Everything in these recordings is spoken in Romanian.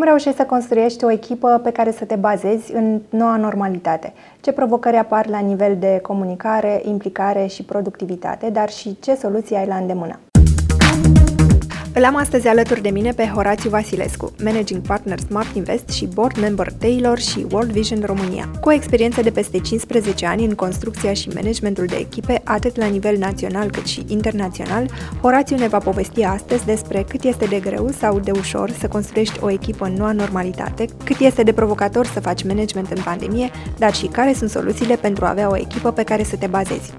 Cum reușești să construiești o echipă pe care să te bazezi în noua normalitate? Ce provocări apar la nivel de comunicare, implicare și productivitate, dar și ce soluții ai la îndemână? Îl am astăzi alături de mine pe Horațiu Vasilescu, Managing Partner Smart Invest și Board Member Taylor și World Vision România. Cu o experiență de peste 15 ani în construcția și managementul de echipe, atât la nivel național cât și internațional, Horațiu ne va povesti astăzi despre cât este de greu sau de ușor să construiești o echipă în noua normalitate, cât este de provocator să faci management în pandemie, dar și care sunt soluțiile pentru a avea o echipă pe care să te bazezi.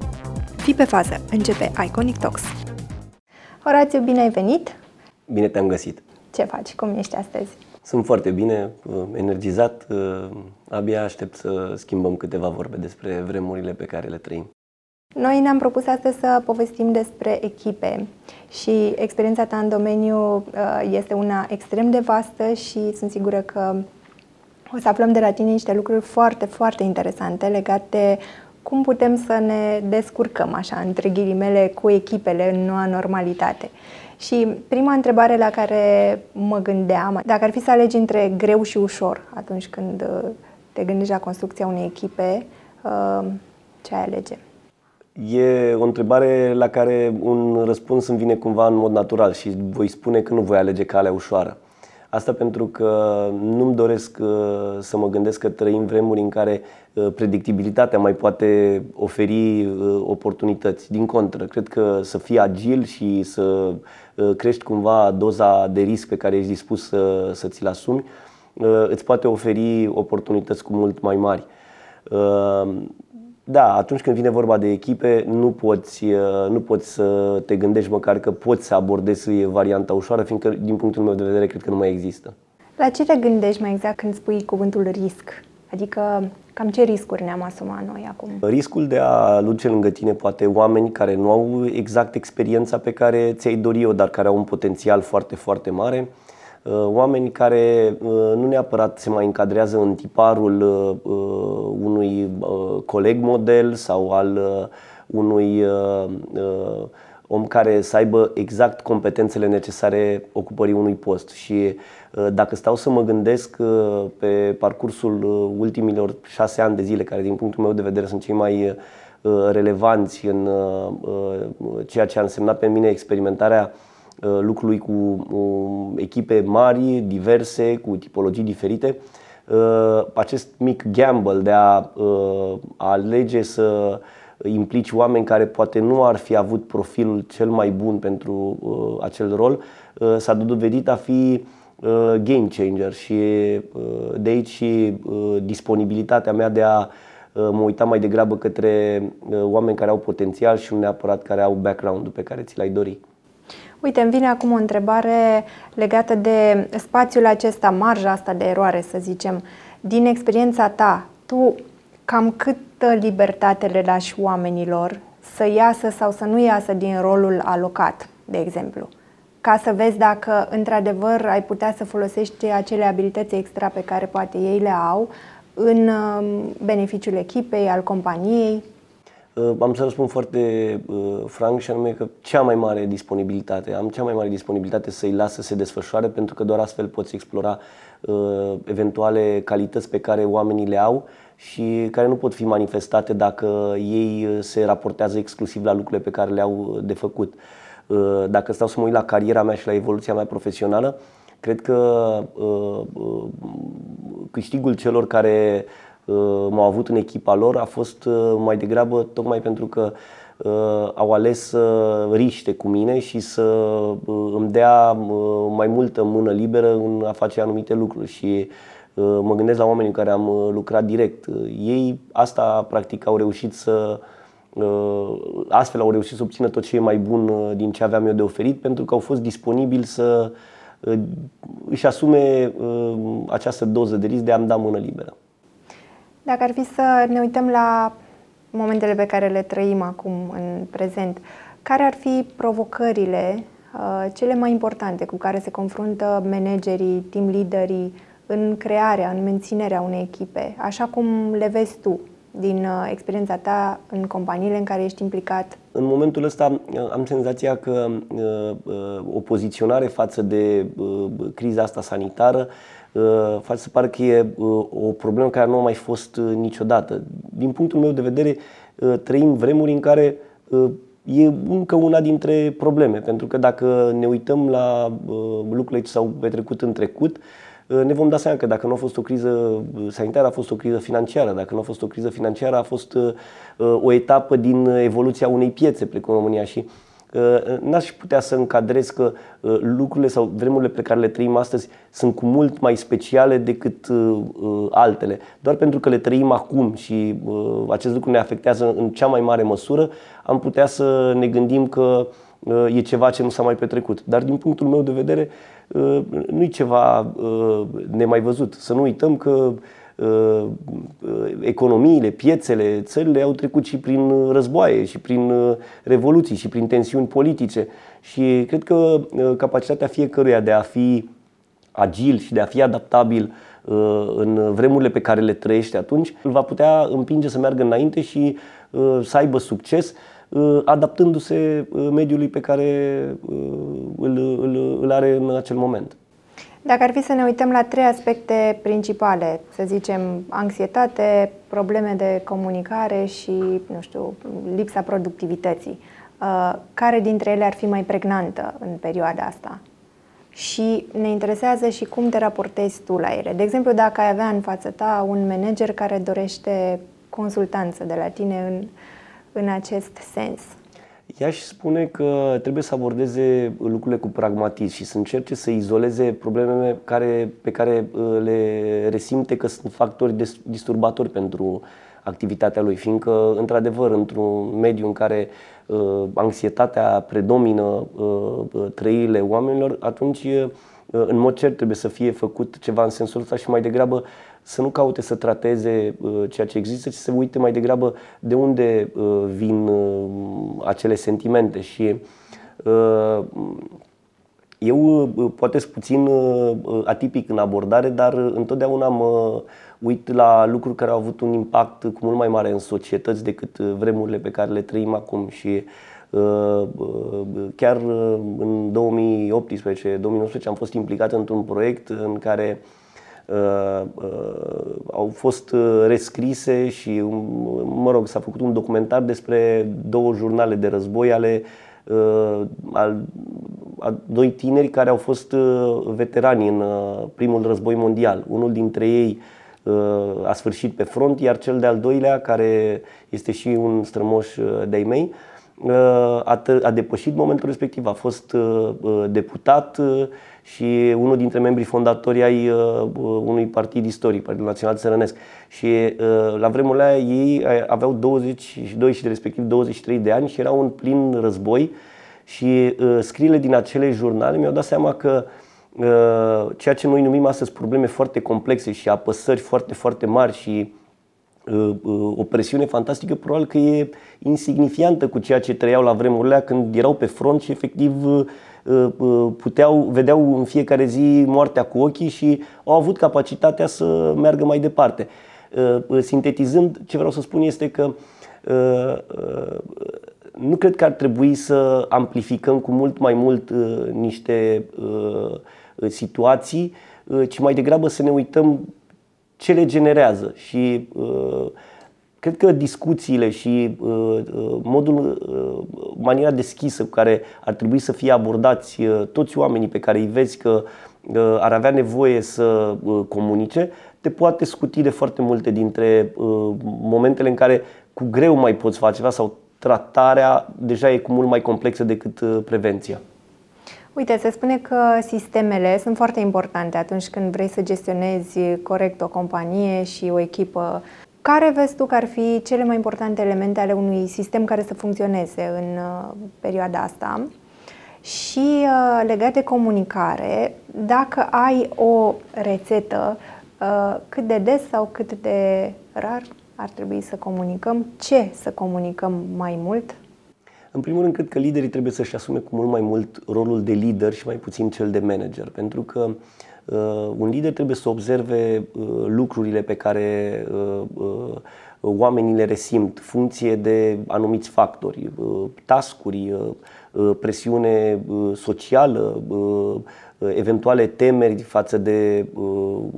Fii pe fază, începe Iconic Talks. Horațiu, bine ai venit! Bine te-am găsit! Ce faci? Cum ești astăzi? Sunt foarte bine, uh, energizat. Uh, abia aștept să schimbăm câteva vorbe despre vremurile pe care le trăim. Noi ne-am propus astăzi să povestim despre echipe și experiența ta în domeniu uh, este una extrem de vastă și sunt sigură că o să aflăm de la tine niște lucruri foarte, foarte interesante legate de cum putem să ne descurcăm, așa, între ghilimele, cu echipele în noua normalitate. Și prima întrebare la care mă gândeam, dacă ar fi să alegi între greu și ușor atunci când uh, te gândești la construcția unei echipe, uh, ce ai alege? E o întrebare la care un răspuns îmi vine cumva în mod natural și voi spune că nu voi alege calea ușoară. Asta pentru că nu-mi doresc uh, să mă gândesc că trăim vremuri în care uh, predictibilitatea mai poate oferi uh, oportunități. Din contră, cred că să fii agil și să crești cumva doza de risc pe care ești dispus să, să ți-l asumi, îți poate oferi oportunități cu mult mai mari da, atunci când vine vorba de echipe, nu poți, uh, nu poți să te gândești măcar că poți să abordezi varianta ușoară, fiindcă, din punctul meu de vedere, cred că nu mai există. La ce te gândești mai exact când spui cuvântul risc? Adică, cam ce riscuri ne-am asumat noi acum? Riscul de a aduce lângă tine poate oameni care nu au exact experiența pe care ți-ai dori-o, dar care au un potențial foarte, foarte mare Uh, oameni care uh, nu neapărat se mai încadrează în tiparul uh, unui coleg model sau al unui om care să aibă exact competențele necesare ocupării unui post. Și dacă stau să mă gândesc pe parcursul ultimilor șase ani de zile, care din punctul meu de vedere sunt cei mai relevanți în ceea ce a însemnat pe mine experimentarea Uh, lucrului cu um, echipe mari, diverse, cu tipologii diferite. Uh, acest mic gamble de a, uh, a alege să implici oameni care poate nu ar fi avut profilul cel mai bun pentru acel rol, s-a dovedit a fi game changer și de aici și disponibilitatea mea de a mă uita mai degrabă către oameni care au potențial și nu neapărat care au background-ul pe care ți l-ai dori. Uite, îmi vine acum o întrebare legată de spațiul acesta, marja asta de eroare, să zicem. Din experiența ta, tu cam câtă libertate le lași oamenilor să iasă sau să nu iasă din rolul alocat, de exemplu? Ca să vezi dacă, într-adevăr, ai putea să folosești acele abilități extra pe care poate ei le au în um, beneficiul echipei, al companiei. Uh, am să răspund foarte uh, franc și anume că cea mai mare disponibilitate, am cea mai mare disponibilitate să-i las să se desfășoare pentru că doar astfel poți explora uh, eventuale calități pe care oamenii le au și care nu pot fi manifestate dacă ei se raportează exclusiv la lucrurile pe care le au de făcut. Dacă stau să mă uit la cariera mea și la evoluția mea profesională, cred că câștigul celor care Uh, m-au avut în echipa lor a fost uh, mai degrabă tocmai pentru că uh, au ales să riște cu mine și să îmi dea mai multă mână liberă în a face anumite lucruri și mă gândesc la oamenii care am lucrat direct. Ei asta practic au reușit să astfel au reușit să obțină tot ce e mai bun din ce aveam eu de oferit pentru că au fost disponibili să își asume această doză de risc de a-mi da mână liberă. Dacă ar fi să ne uităm la momentele pe care le trăim acum în prezent, care ar fi provocările uh, cele mai importante cu care se confruntă managerii, team leaderii în crearea, în menținerea unei echipe, așa cum le vezi tu din uh, experiența ta în companiile în care ești implicat? În momentul ăsta am senzația că o poziționare față de criza asta sanitară face să pare că e o problemă care nu a mai fost niciodată. Din punctul meu de vedere, trăim vremuri în care e încă una dintre probleme, pentru că dacă ne uităm la lucrurile ce s-au petrecut în trecut, ne vom da seama că dacă nu a fost o criză sanitară, a fost o criză financiară. Dacă nu a fost o criză financiară, a fost o etapă din evoluția unei piețe precum România și n-aș putea să încadrez că lucrurile sau vremurile pe care le trăim astăzi sunt cu mult mai speciale decât altele. Doar pentru că le trăim acum și acest lucru ne afectează în cea mai mare măsură, am putea să ne gândim că e ceva ce nu s-a mai petrecut. Dar din punctul meu de vedere, nu e ceva nemai văzut. Să nu uităm că economiile, piețele, țările au trecut și prin războaie, și prin revoluții, și prin tensiuni politice. Și cred că capacitatea fiecăruia de a fi agil și de a fi adaptabil în vremurile pe care le trăiește atunci, îl va putea împinge să meargă înainte și să aibă succes Uh, adaptându-se uh, mediului pe care uh, îl, îl, îl are în acel moment. Dacă ar fi să ne uităm la trei aspecte principale, să zicem anxietate, probleme de comunicare și, nu știu, lipsa productivității, care dintre ele ar fi mai pregnantă în perioada asta? Și ne interesează și cum te raportezi tu la ele. De exemplu, dacă ai avea în față ta un manager care dorește consultanță de la tine în în acest sens? Ea și spune că trebuie să abordeze lucrurile cu pragmatism și să încerce să izoleze problemele care, pe care uh, le resimte că sunt factori disturbatori pentru activitatea lui, fiindcă, într-adevăr, într-un mediu în care uh, anxietatea predomină uh, uh trăirile oamenilor, atunci, uh, în mod cert, trebuie să fie făcut ceva în sensul ăsta și mai degrabă să nu caute să trateze uh, ceea ce există, ci să uite mai degrabă de unde uh, vin uh, acele sentimente. Și eu poate sunt puțin atipic în abordare, dar întotdeauna mă uit la lucruri care au avut un impact cu mult mai mare în societăți decât vremurile pe care le trăim acum. Și chiar în 2018-2019 am fost implicat într-un proiect în care Uh, uh, au fost uh, rescrise și, um, mă rog, s-a făcut un documentar despre două jurnale de război ale al, a doi tineri care au fost veterani în primul război mondial. Unul dintre ei a sfârșit pe front, iar cel de-al doilea, care este și un strămoș de-ai mei, a, a depășit momentul respectiv, a fost deputat și unul dintre membrii fondatori ai uh, unui partid istoric, Partidul Național Țărănesc. Și uh, la vremurile aia ei aveau 22 și de respectiv 23 de ani și erau în plin război și uh, scriile din acele jurnale mi-au dat seama că ceea ce noi numim astăzi probleme foarte complexe și apăsări foarte, foarte mari și o presiune fantastică, probabil că e insignifiantă cu ceea ce trăiau la vremurile când erau pe front și efectiv Uh, uh, puteau, vedeau în fiecare zi moartea cu ochii și au avut capacitatea să meargă mai departe. Uh, sintetizând, ce vreau să spun este că nu cred că ar trebui să amplificăm cu mult mai mult niște situații, ci mai degrabă să ne uităm ce le generează și Cred că discuțiile și uh, uh, modul, uh, maniera deschisă cu care ar trebui să fie abordați uh, toți oamenii pe care îi vezi că uh, ar avea nevoie să uh, comunice, te poate scuti de foarte multe dintre uh, momentele în care cu greu mai poți face ceva sau tratarea deja e cu mult mai complexă decât uh, prevenția. Uite, se spune că sistemele sunt foarte importante atunci când vrei să gestionezi corect o companie și o echipă care vezi tu că ar fi cele mai importante elemente ale unui sistem care să funcționeze în uh, perioada asta? Și uh, legat de comunicare, dacă ai o rețetă, uh, cât de des sau cât de rar ar trebui să comunicăm, ce să comunicăm mai mult? În primul rând, cred că liderii trebuie să-și asume cu mult mai mult rolul de lider și mai puțin cel de manager, pentru că Un lider trebuie să observe lucrurile pe care oamenii le resimt, funcție de anumiți factori, tascuri, presiune socială, eventuale temeri față de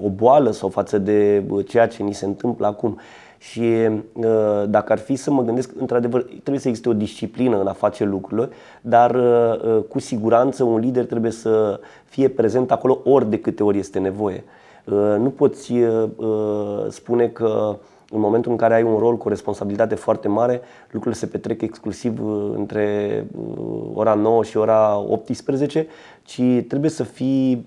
o boală sau față de ceea ce ni se întâmplă acum. Și uh, dacă ar fi să mă gândesc, într-adevăr, trebuie să existe o disciplină în a face lucrurile, dar uh, uh, cu siguranță un lider trebuie să fie prezent acolo ori de câte ori este nevoie. Nu poți spune că în momentul în care ai un rol cu o responsabilitate foarte mare, lucrurile se petrec exclusiv între ora 9 și ora 18, ci trebuie să fii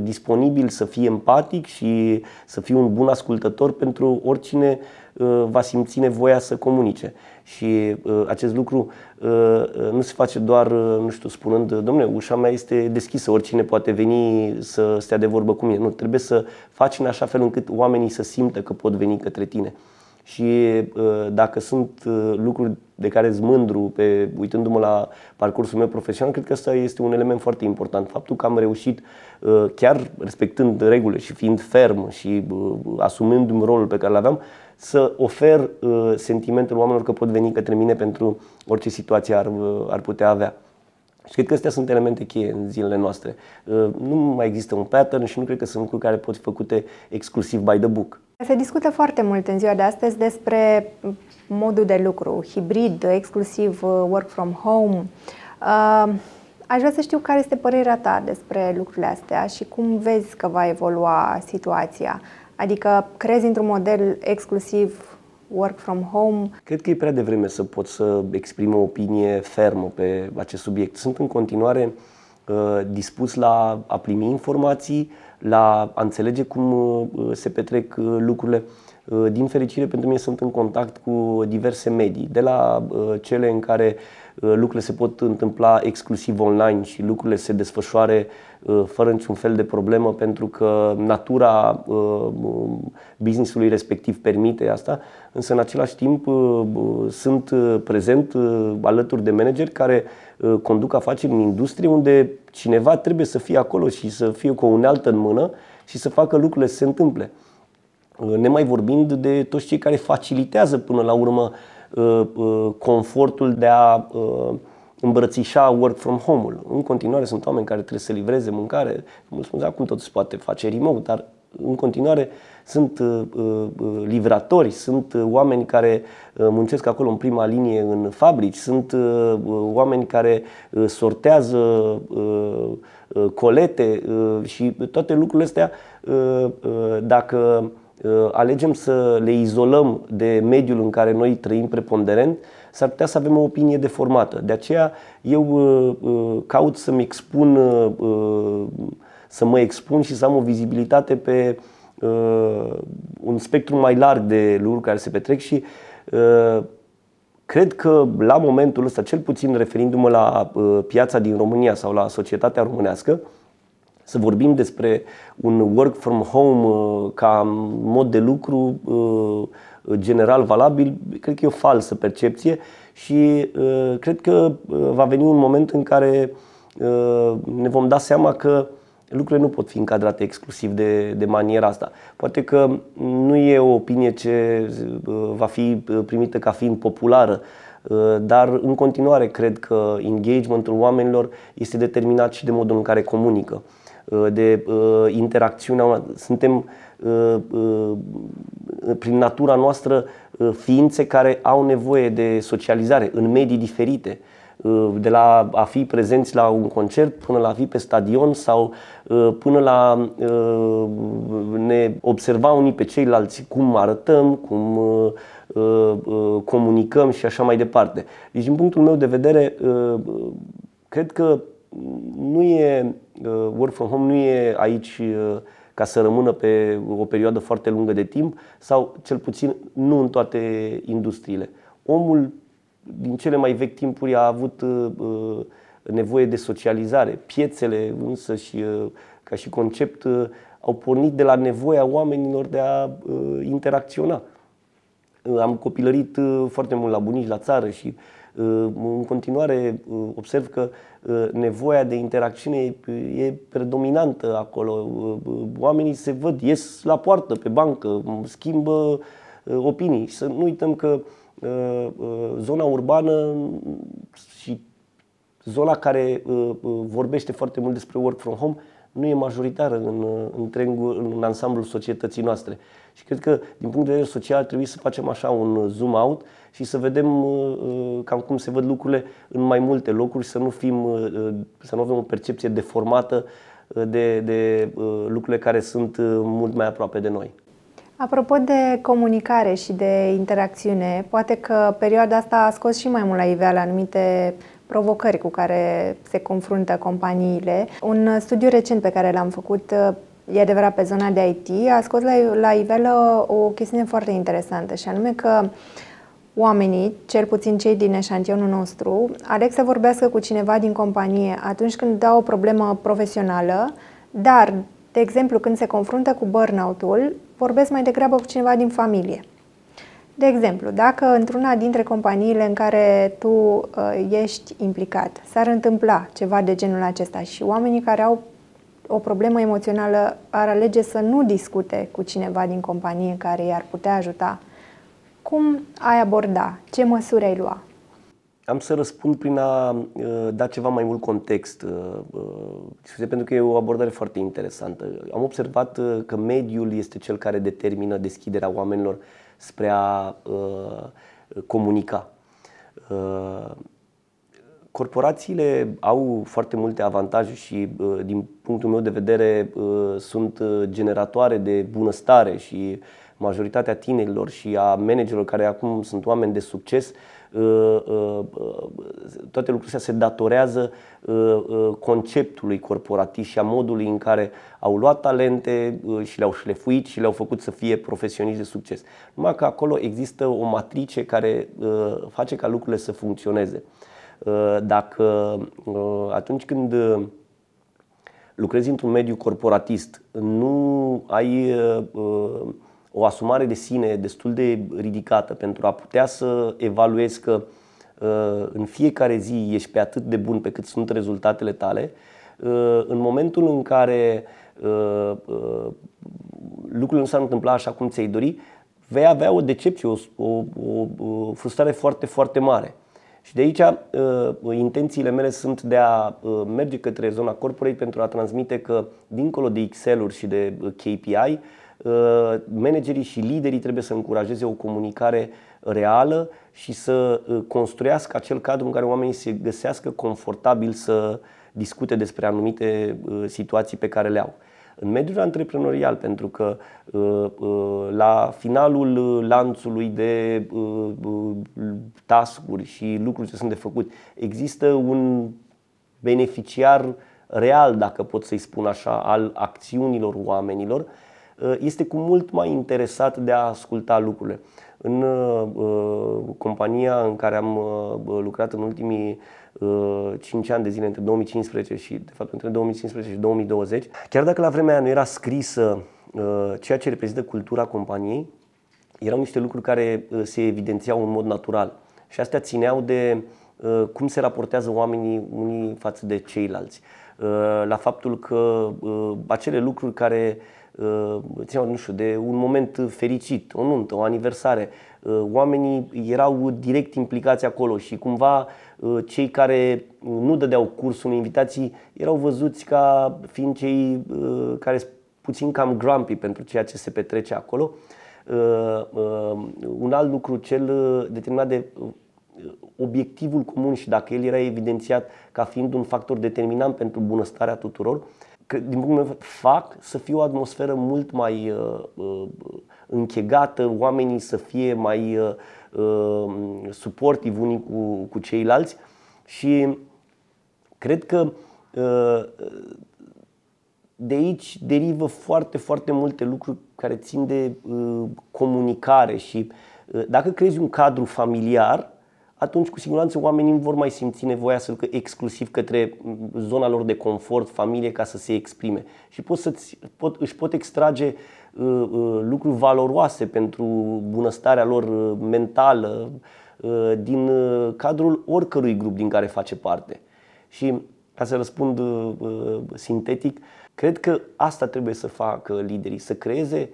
disponibil, să fii empatic și să fii un bun ascultător pentru oricine Uh, va simți nevoia să comunice. Și uh, acest lucru uh, nu se face doar, nu știu, spunând, domnule, ușa mea este deschisă, oricine poate veni să stea de vorbă cu mine. Nu, trebuie să faci în așa fel încât oamenii să simtă că pot veni către tine. Și dacă sunt lucruri de care îți mândru, pe, uitându-mă la parcursul meu profesional, cred că ăsta este un element foarte important. Faptul că am reușit, chiar respectând regulile și fiind ferm și asumându-mi rolul pe care l aveam, să ofer uh, sentimentul oamenilor că pot veni către mine pentru orice situație ar, uh, ar putea avea. Și cred că astea sunt elemente cheie în zilele noastre. Uh, nu mai există un pattern și nu cred că sunt lucruri care pot fi făcute exclusiv by the book. Se discută foarte mult în ziua de astăzi despre modul de lucru, hibrid, exclusiv uh, work from home. Uh, aș vrea să știu care este părerea ta despre lucrurile astea și cum vezi că va evolua situația. Adică crezi într-un model exclusiv work from home? Cred că e prea devreme să pot să exprim o opinie fermă pe acest subiect. Sunt în continuare uh, dispus la a primi informații, la a înțelege cum uh, se petrec uh, lucrurile. Uh, din fericire pentru mine sunt în contact cu diverse medii, de la uh, cele în care uh, lucrurile se pot întâmpla exclusiv online și lucrurile se desfășoare fără niciun fel de problemă pentru că natura businessului respectiv permite asta, însă în același timp sunt prezent alături de manageri care conduc afaceri în industrie unde cineva trebuie să fie acolo și să fie cu o unealtă în mână și să facă lucrurile să se întâmple. Ne mai vorbind de toți cei care facilitează până la urmă uh, uh, confortul de a uh, îmbrățișa work from home-ul. În continuare sunt oameni care trebuie să livreze mâncare. Cum spun, acum tot se poate face remote, dar în continuare sunt livratori, sunt oameni care muncesc acolo în prima linie în fabrici, sunt oameni care sortează colete și toate lucrurile astea, dacă Uh, alegem să le izolăm de mediul în care noi trăim preponderent, s-ar putea să avem o opinie deformată. De aceea eu uh, uh, caut să-mi expun, să mă expun și să am o vizibilitate pe un spectru mai larg de lucruri care se petrec și cred că la momentul ăsta, cel puțin referindu-mă la piața din România sau la societatea românească, să vorbim despre un work from home uh, ca mod de lucru uh, general valabil, cred că e o falsă percepție și uh, cred că va veni un moment în care ne vom da seama că lucrurile nu pot fi încadrate exclusiv de, de maniera asta. Poate că nu e o opinie ce va fi primită ca fiind populară, dar în continuare cred că engagementul oamenilor este determinat și de modul în care comunică. Uh, de uh, interacțiunea. Suntem uh, prin natura noastră ființe care au nevoie de socializare în medii diferite de la a fi prezenți la un concert până la a fi pe stadion sau până la ne observa unii pe ceilalți cum arătăm, cum comunicăm și așa mai departe. Deci, din punctul meu de vedere, cred că nu e, uh, work from home nu e aici uh, ca să rămână pe o perioadă foarte lungă de timp sau cel puțin nu în toate industriile. Omul din cele mai vechi timpuri a avut uh, nevoie de socializare. Piețele însă și ca și concept au pornit de la nevoia oamenilor de a interacționa. Am copilărit foarte mult la bunici, la țară și În continuare observ că nevoia de interacțiune e predominantă acolo. Oamenii se văd, ies la poartă, pe bancă, schimbă opinii. Să nu uităm că zona urbană și zona care vorbește foarte mult despre work from home nu e majoritară în, întregul, în ansamblul societății noastre. Și cred că, din punct de vedere social, trebuie să facem așa un zoom out și să vedem uh, uh, cam cum se văd lucrurile în mai multe locuri, să nu, fim, uh, să nu avem o percepție deformată de, de lucrurile care sunt mult mai aproape de noi. Apropo de comunicare și de interacțiune, poate că perioada asta a scos și mai mult la iveală anumite provocări cu care se confruntă companiile. Un studiu recent pe care l-am făcut e adevărat pe zona de IT, a scos la, la iveală o chestiune foarte interesantă și anume că oamenii, cel puțin cei din eșantionul nostru, aleg să vorbească cu cineva din companie atunci când dau o problemă profesională, dar, de exemplu, când se confruntă cu burnout-ul, vorbesc mai degrabă cu cineva din familie. De exemplu, dacă într-una dintre companiile în care tu uh, ești implicat s-ar întâmpla ceva de genul acesta și oamenii care au o problemă emoțională ar alege să nu discute cu cineva din companie care i-ar putea ajuta, cum ai aborda? Ce măsuri ai lua? Am să răspund prin a uh, da ceva mai mult context, uh, uh, pentru că e o abordare foarte interesantă. Am observat uh, că mediul este cel care determină deschiderea oamenilor spre a uh, comunica. Uh, corporațiile au foarte multe avantaje și, uh, din punctul meu de vedere, uh, sunt uh, generatoare de bunăstare și majoritatea tinerilor și a managerilor care acum sunt oameni de succes, toate lucrurile astea se datorează conceptului corporatist și a modului în care au luat talente și le-au șlefuit și le-au făcut să fie profesioniști de succes. Numai că acolo există o matrice care face ca lucrurile să funcționeze. Uh, dacă uh, atunci când uh, lucrezi într-un mediu corporatist, nu ai o asumare de sine destul de ridicată pentru a putea să evaluezi că în fiecare zi ești pe atât de bun pe cât sunt rezultatele tale, în momentul în care lucrurile nu s-ar întâmpla așa cum ți-ai dori, vei avea o decepție, o, o, o frustrare foarte, foarte mare. Și de aici uh, intențiile mele sunt de a uh, merge către zona corporate pentru a transmite că dincolo de Excel-uri și de uh, KPI, managerii și liderii trebuie să încurajeze o comunicare reală și să construiască acel cadru în care oamenii se găsească confortabil să discute despre anumite situații pe care le au. În mediul antreprenorial, pentru că uh, uh, la finalul uh, lanțului de tascuri și lucruri ce sunt de făcut, există un beneficiar real, dacă pot să-i spun așa, al acțiunilor oamenilor, este cu mult mai interesat de a asculta lucrurile. În uh, compania în care am uh, lucrat în ultimii 5 uh, ani de zile între 2015 și, de fapt, între 2015 și 2020, chiar dacă la vremea aia nu era scrisă uh, ceea ce reprezintă cultura companiei, erau niște lucruri care uh, se evidențiau în mod natural. Și astea țineau de cum se raportează oamenii unii față de ceilalți. La faptul că acele lucruri care țineau, nu știu, de un moment fericit, o nuntă, o aniversare, oamenii erau direct implicați acolo și cumva Uh, cei care nu dădeau curs unei invitații erau văzuți ca fiind cei uh, care sunt puțin cam grumpy pentru ceea ce se petrece acolo. Uh, un alt lucru, cel determinat de obiectivul comun și dacă el era evidențiat ca fiind un factor determinant pentru bunăstarea tuturor, că, din punctul meu fac să fie o atmosferă mult mai uh, închegată, oamenii să fie mai uh, Uh, suportiv unii cu, cu ceilalți și cred că uh, de aici derivă foarte, foarte multe lucruri care țin de uh, comunicare și dacă crezi un cadru familiar, atunci cu siguranță oamenii nu vor mai simți nevoia să ducă exclusiv către zona lor de confort, familie, ca să se exprime. Și pot să pot, își pot extrage uh, uh, lucruri valoroase pentru bunăstarea lor uh, mentală, din cadrul oricărui grup din care face parte. Și ca să răspund sintetic, cred că asta trebuie să facă liderii, să creeze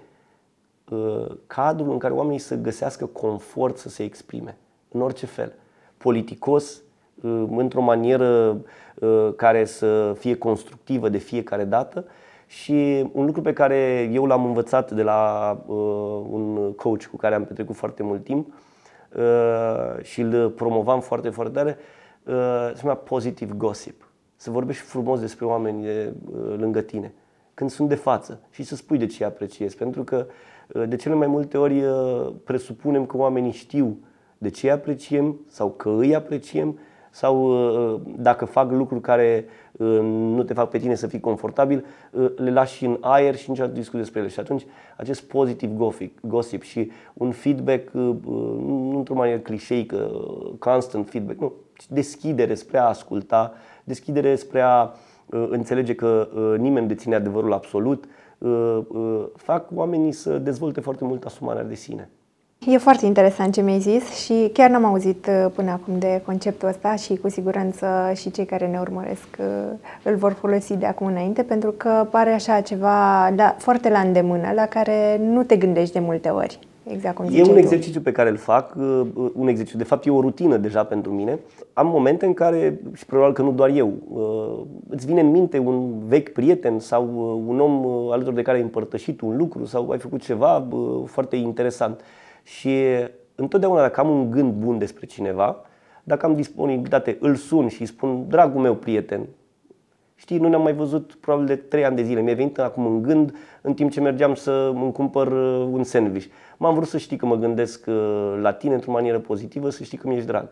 cadrul în care oamenii să găsească confort să se exprime, în orice fel. Politicos, într-o manieră care să fie constructivă de fiecare dată și un lucru pe care eu l-am învățat de la un coach cu care am petrecut foarte mult timp și îl promovam foarte, foarte tare, se numea positive gossip. Să vorbești frumos despre oameni de lângă tine când sunt de față și să spui de ce îi apreciezi. Pentru că de cele mai multe ori presupunem că oamenii știu de ce îi apreciem sau că îi apreciem sau uh, dacă fac lucruri care uh, nu te fac pe tine să fii confortabil, uh, le lași în aer și niciodată discuți despre ele. Și atunci acest pozitiv gossip și un feedback, nu într-o manieră clișeică, constant feedback, nu, deschidere spre a asculta, deschidere spre a înțelege că nimeni deține adevărul absolut, fac oamenii să dezvolte foarte mult asumarea de sine. E foarte interesant ce mi-ai zis și chiar n-am auzit uh, până acum de conceptul ăsta și cu siguranță și cei care ne urmăresc uh, îl vor folosi de acum înainte pentru că pare așa ceva la, foarte la îndemână, la care nu te gândești de multe ori. Exact cum e un exercițiu pe care îl fac, uh, un exercițiu, de fapt e o rutină deja pentru mine. Am momente în care, și probabil că nu doar eu, îți vine în minte un vechi prieten sau un om alături de care ai împărtășit un lucru sau ai făcut ceva foarte interesant și întotdeauna dacă am un gând bun despre cineva, dacă am disponibilitate, îl sun și îi spun, dragul meu prieten, știi, nu ne-am mai văzut probabil de 3 ani de zile. Mi-a venit acum în gând în timp ce mergeam să îmi cumpăr uh, un sandwich. M-am vrut să știi că mă gândesc uh, la tine într-o manieră pozitivă, să știi că mi-ești drag.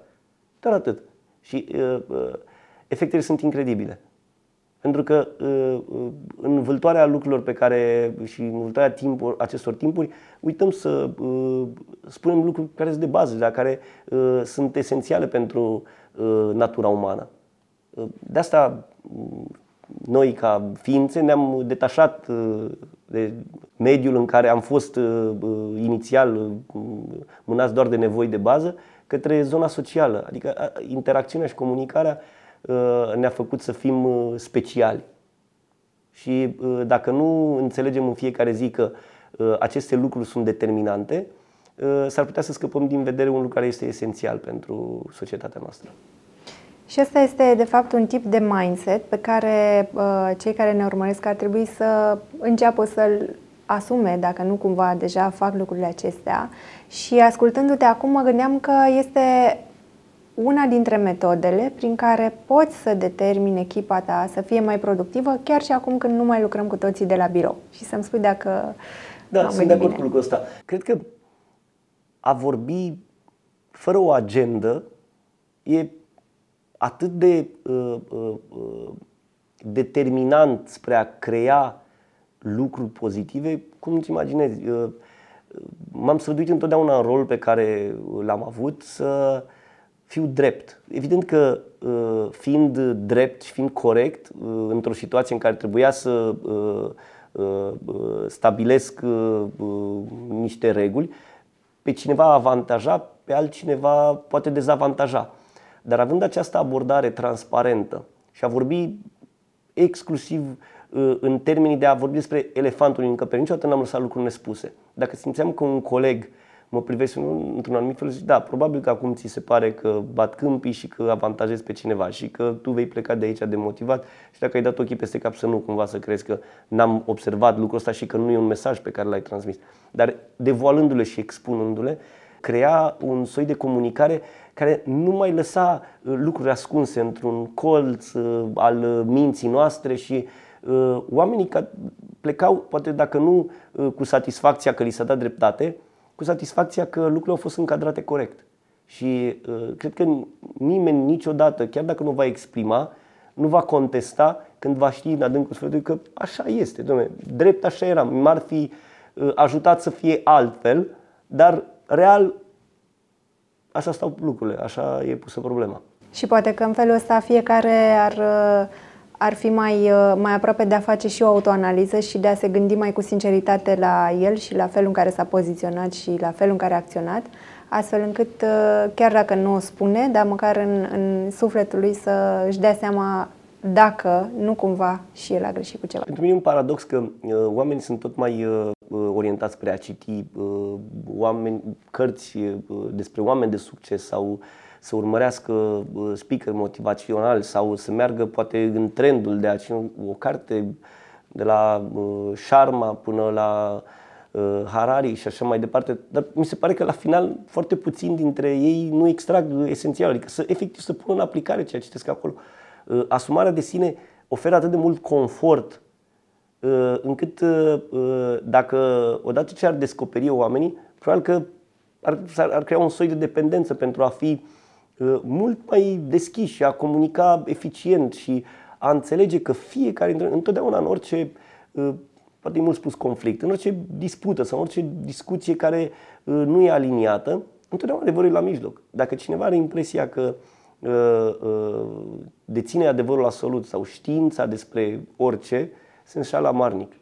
Doar atât. Și uh, uh, efectele sunt incredibile. Pentru că uh, uh, în vâltoarea lucrurilor pe care și în vâltoarea timpuri, acestor timpuri, uităm să uh, spunem lucruri care sunt de bază, dar care sunt esențiale pentru natura umană. De asta noi ca ființe ne-am detașat de mediul în care am fost inițial mânați doar de nevoi de bază către zona socială, adică interacțiunea și comunicarea Uh, ne-a făcut să fim uh, speciali. Și uh, dacă nu înțelegem în fiecare zi că aceste lucruri sunt determinante, s-ar putea să scăpăm din vedere un lucru care este esențial pentru societatea noastră. Și ăsta este, de fapt, un tip de mindset pe care uh, cei care ne urmăresc ar trebui să înceapă să-l asume, dacă nu cumva deja fac lucrurile acestea. Și ascultându-te acum, mă gândeam că este una dintre metodele prin care poți să determini echipa ta să fie mai productivă, chiar și acum când nu mai lucrăm cu toții de la birou. Și să-mi spui dacă. Da, sunt de acord bine. cu lucrul ăsta. Cred că a vorbi fără o agendă e atât de uh, uh, uh, determinant spre a crea lucruri pozitive, cum îți imaginezi. Uh, m-am străduit întotdeauna în rol pe care l-am avut să uh, fiu drept. Evident că uh, fiind drept și fiind corect uh, într-o situație în care trebuia să uh, stabilesc niște reguli, pe cineva avantaja, pe altcineva poate dezavantaja. Dar având această abordare transparentă și a vorbi exclusiv în termenii de a vorbi despre elefantul în încăpere, niciodată n-am lăsat lucruri nespuse. Dacă simțeam că un coleg mă privesc într-un anumit fel și zic, da, probabil că acum ți se pare că bat câmpii și că avantajezi pe cineva și că tu vei pleca de aici demotivat și dacă ai dat ochii peste cap să nu cumva să crezi că n-am observat lucrul ăsta și că nu e un mesaj pe care l-ai transmis. Dar devoalându-le și expunându-le, crea un soi de comunicare care nu mai lăsa uh, lucruri ascunse într-un colț uh, al minții noastre și uh, oamenii plecau, poate dacă nu cu satisfacția că li s-a dat dreptate, cu satisfacția că lucrurile au fost încadrate corect. Și uh, cred că nimeni niciodată, chiar dacă nu va exprima, nu va contesta când va ști în adâncul sfârșitului că așa este, domnule, drept așa era, m-ar fi uh, ajutat să fie altfel, dar real așa stau lucrurile, așa e pusă problema. Și poate că în felul ăsta fiecare ar uh, ar fi mai, uh, mai aproape de a face și o autoanaliză și de a se gândi mai cu sinceritate la el și la felul în care s-a poziționat și la felul în care a acționat, astfel încât, uh, chiar dacă nu o spune, dar măcar în, în sufletul lui să își dea seama dacă nu cumva și el a greșit cu ceva. Pentru mine e un paradox că uh, oamenii sunt tot mai uh, uh orientați spre a citi uh, oameni, cărți uh, despre oameni de succes sau să urmărească uh, speaker motivațional sau să meargă poate în trendul de a cine o carte de la uh, Sharma până la uh, Harari și așa mai departe, dar mi se pare că la final foarte puțin dintre ei nu extrag esențial, adică să efectiv să pună în aplicare ceea ce citesc acolo. Uh, Uh, asumarea de sine oferă atât de mult confort uh, încât uh, dacă odată ce ar descoperi oamenii, probabil că ar, ar crea un soi de dependență pentru a fi mult mai deschiși și a comunica eficient și a înțelege că fiecare, întotdeauna în orice, poate e mult spus conflict, în orice dispută sau în orice discuție care nu e aliniată, întotdeauna adevărul e la mijloc. Dacă cineva are impresia că Uh, uh, deține adevărul absolut sau știința despre orice, se înșală marnic.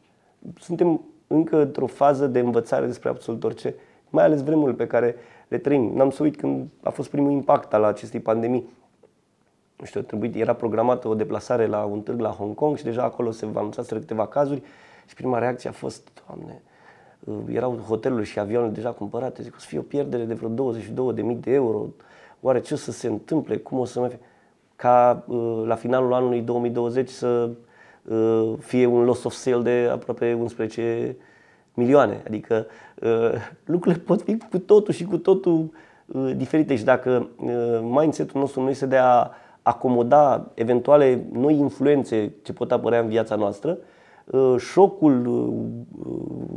Suntem încă într-o fază de învățare despre absolut orice, mai ales vremurile pe care le trăim. N-am să uit când a fost primul impact al acestei pandemii. Nu știu, trebuit, era programată o deplasare la un târg la Hong Kong și deja acolo se anunțaseră câteva cazuri și prima reacție a fost, Doamne, uh, erau hotelurile și avioanele deja cumpărate, zic, o să fie o pierdere de vreo 22.000 de euro, oare ce o să se întâmple, cum o să mai fie, ca uh, la finalul anului 2020 să uh, fie un loss of sale de aproape 11 milioane. Adică uh, lucrurile pot fi cu totul și cu totul diferite și dacă mindset-ul nostru nu este de a acomoda eventuale noi influențe ce pot apărea în viața noastră, șocul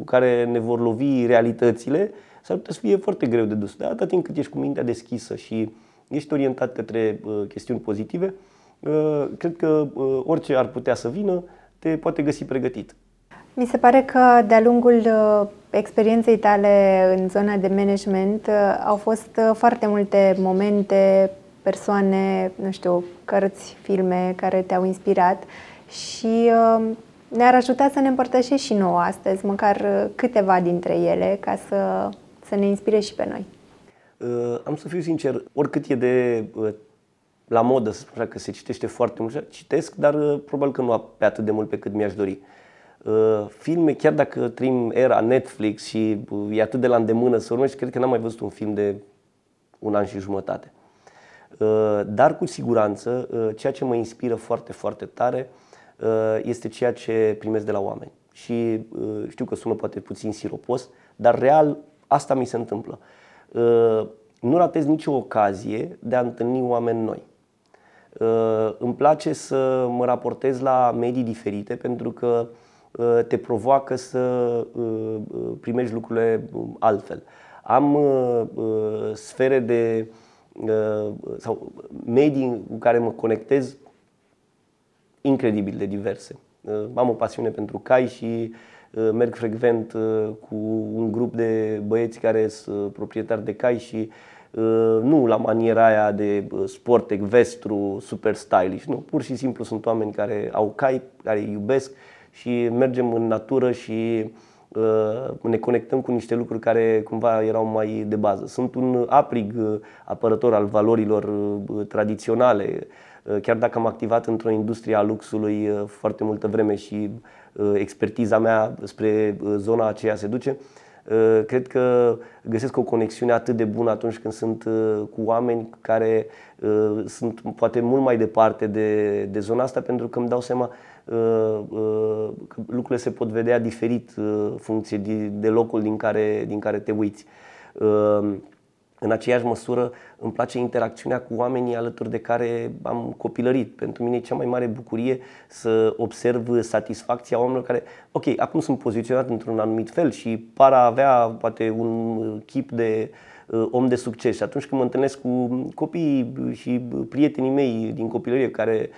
care ne vor lovi realitățile s-ar putea să fie foarte greu de dus. Dar atât timp cât ești cu mintea deschisă și ești orientat către uh, chestiuni pozitive, uh, cred că uh, orice ar putea să vină te poate găsi pregătit. Mi se pare că de-a lungul uh, experienței tale în zona de management uh, au fost uh, foarte multe momente, persoane, nu știu, cărți, filme care te-au inspirat și ne-ar ajuta să ne împărtășești și nouă astăzi, măcar câteva dintre ele, ca să să ne inspire și pe noi. Uh, am să fiu sincer, oricât e de uh, la modă, să spun așa, că se citește foarte mult, citesc, dar uh, probabil că nu pe atât de mult pe cât mi-aș dori. Uh, filme, chiar dacă trăim era Netflix și uh, e atât de la îndemână să urmești, cred că n-am mai văzut un film de un an și jumătate. Uh, dar cu siguranță, uh, ceea ce mă inspiră foarte, foarte tare uh, este ceea ce primesc de la oameni. Și uh, știu că sună poate puțin siropos, dar real Asta mi se întâmplă. Uh, nu ratez nicio ocazie de a întâlni oameni noi. Uh, îmi place să mă raportez la medii diferite pentru că uh, te provoacă să primești lucrurile altfel. Am sfere de sau medii cu care mă conectez incredibil de diverse. Am o pasiune pentru cai și Uh, merg frecvent uh, cu un grup de băieți care sunt uh, proprietari de cai și nu la maniera aia de sport vestru, super stylish, nu, pur și simplu sunt oameni care au cai, care îi iubesc și mergem în natură și ne conectăm cu niște lucruri care cumva erau mai de bază. Sunt un aprig apărător al valorilor tradiționale, chiar dacă am activat într-o industrie a luxului foarte multă vreme și Uh, expertiza mea spre uh, zona aceea se duce, uh, cred că găsesc o conexiune atât de bună atunci când sunt cu oameni care sunt poate mult mai departe de, de zona asta pentru că îmi dau seama că lucrurile se pot vedea diferit funcție de, de locul din care, din care te uiți. În aceeași măsură îmi place interacțiunea cu oamenii alături de care am copilărit. Pentru mine e cea mai mare bucurie să observ satisfacția oamenilor care, ok, acum sunt poziționat într-un anumit fel și par a avea poate un chip de uh, om de succes. Și atunci când mă întâlnesc cu copiii și prietenii mei din copilărie care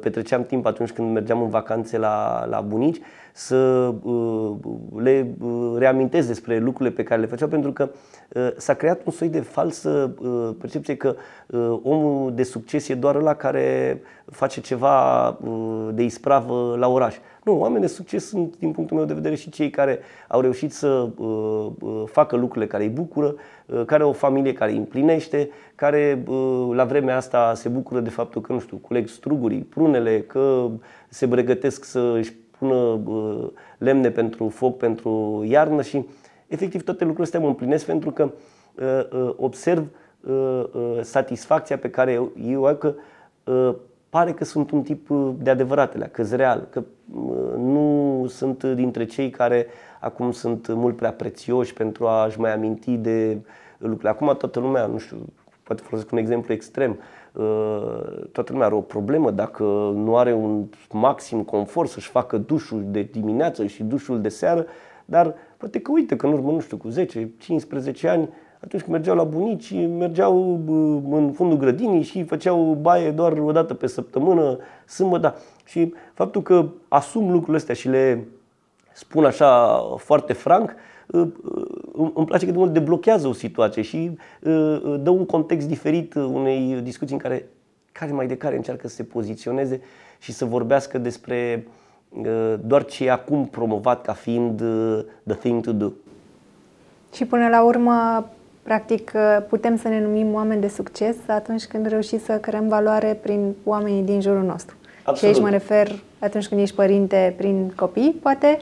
petreceam timp atunci când mergeam în vacanțe la, la bunici, să uh, le uh, reamintesc despre lucrurile pe care le făceau, pentru că uh, s-a creat un soi de falsă percepție că omul de succes e doar ăla care face ceva de ispravă la oraș. Nu, oameni de succes sunt, din punctul meu de vedere, și cei care au reușit să facă lucrurile care îi bucură, care au o familie care îi împlinește, care la vremea asta se bucură de faptul că, nu știu, culeg strugurii, prunele, că se pregătesc să își pună lemne pentru foc, pentru iarnă și efectiv toate lucrurile astea mă împlinesc pentru că uh, uh, observ uh, satisfacția pe care eu au că pare că sunt un tip de adevăratele, că real, că nu sunt dintre cei care acum sunt mult prea prețioși pentru a-și mai aminti de lucrurile. Acum toată lumea, nu știu, poate folosesc un exemplu extrem, Uh, toată lumea are o problemă dacă nu are un maxim confort să-și facă dușul de dimineață și dușul de seară, dar poate că uite că în urmă, nu știu, cu 10-15 ani, atunci când mergeau la bunici, mergeau uh, în fundul grădinii și făceau baie doar o dată pe săptămână, sâmbătă. Da. Și faptul că asum lucrurile astea și le spun așa foarte franc, îmi place că de mult deblochează o situație și dă un context diferit unei discuții în care care mai de care încearcă să se poziționeze și să vorbească despre doar ce e acum promovat ca fiind the thing to do. Și până la urmă, practic, putem să ne numim oameni de succes atunci când reușim să creăm valoare prin oamenii din jurul nostru. Absolut. Și aici mă refer atunci când ești părinte prin copii, poate,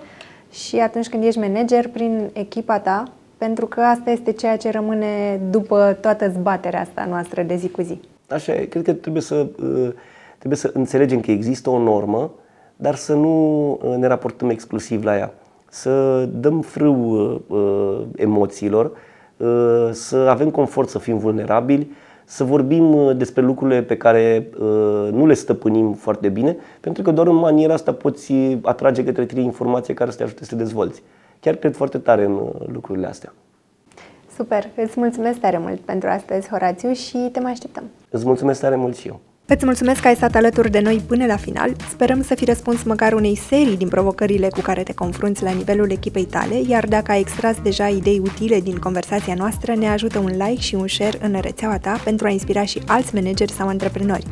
și atunci când ești manager prin echipa ta, pentru că asta este ceea ce rămâne după toată zbaterea asta noastră de zi cu zi. Așa e, cred că trebuie să, uh, trebuie să înțelegem că există o normă, dar să nu uh, ne raportăm exclusiv la ea. Să dăm frâu uh, emoțiilor, să avem confort să fim vulnerabili, să vorbim uh, despre lucrurile pe care uh, nu le stăpânim foarte bine, pentru că doar în maniera asta poți atrage către tine informație care să te ajute să te dezvolți. Chiar cred foarte tare în uh, lucrurile astea. Super! Îți mulțumesc tare mult pentru astăzi, Horațiu, și te mai așteptăm. Îți mulțumesc tare mult și eu. Îți mulțumesc că ai stat alături de noi până la final. Sperăm să fi răspuns măcar unei serii din provocările cu care te confrunți la nivelul echipei tale, iar dacă ai extras deja idei utile din conversația noastră, ne ajută un like și un share în rețeaua ta pentru a inspira și alți manageri sau antreprenori.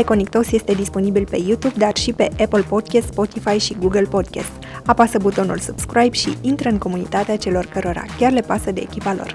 iConnectos este disponibil pe YouTube, dar și pe Apple Podcast, Spotify și Google Podcast. Apasă butonul subscribe și intră în comunitatea celor cărora chiar le pasă de echipa lor.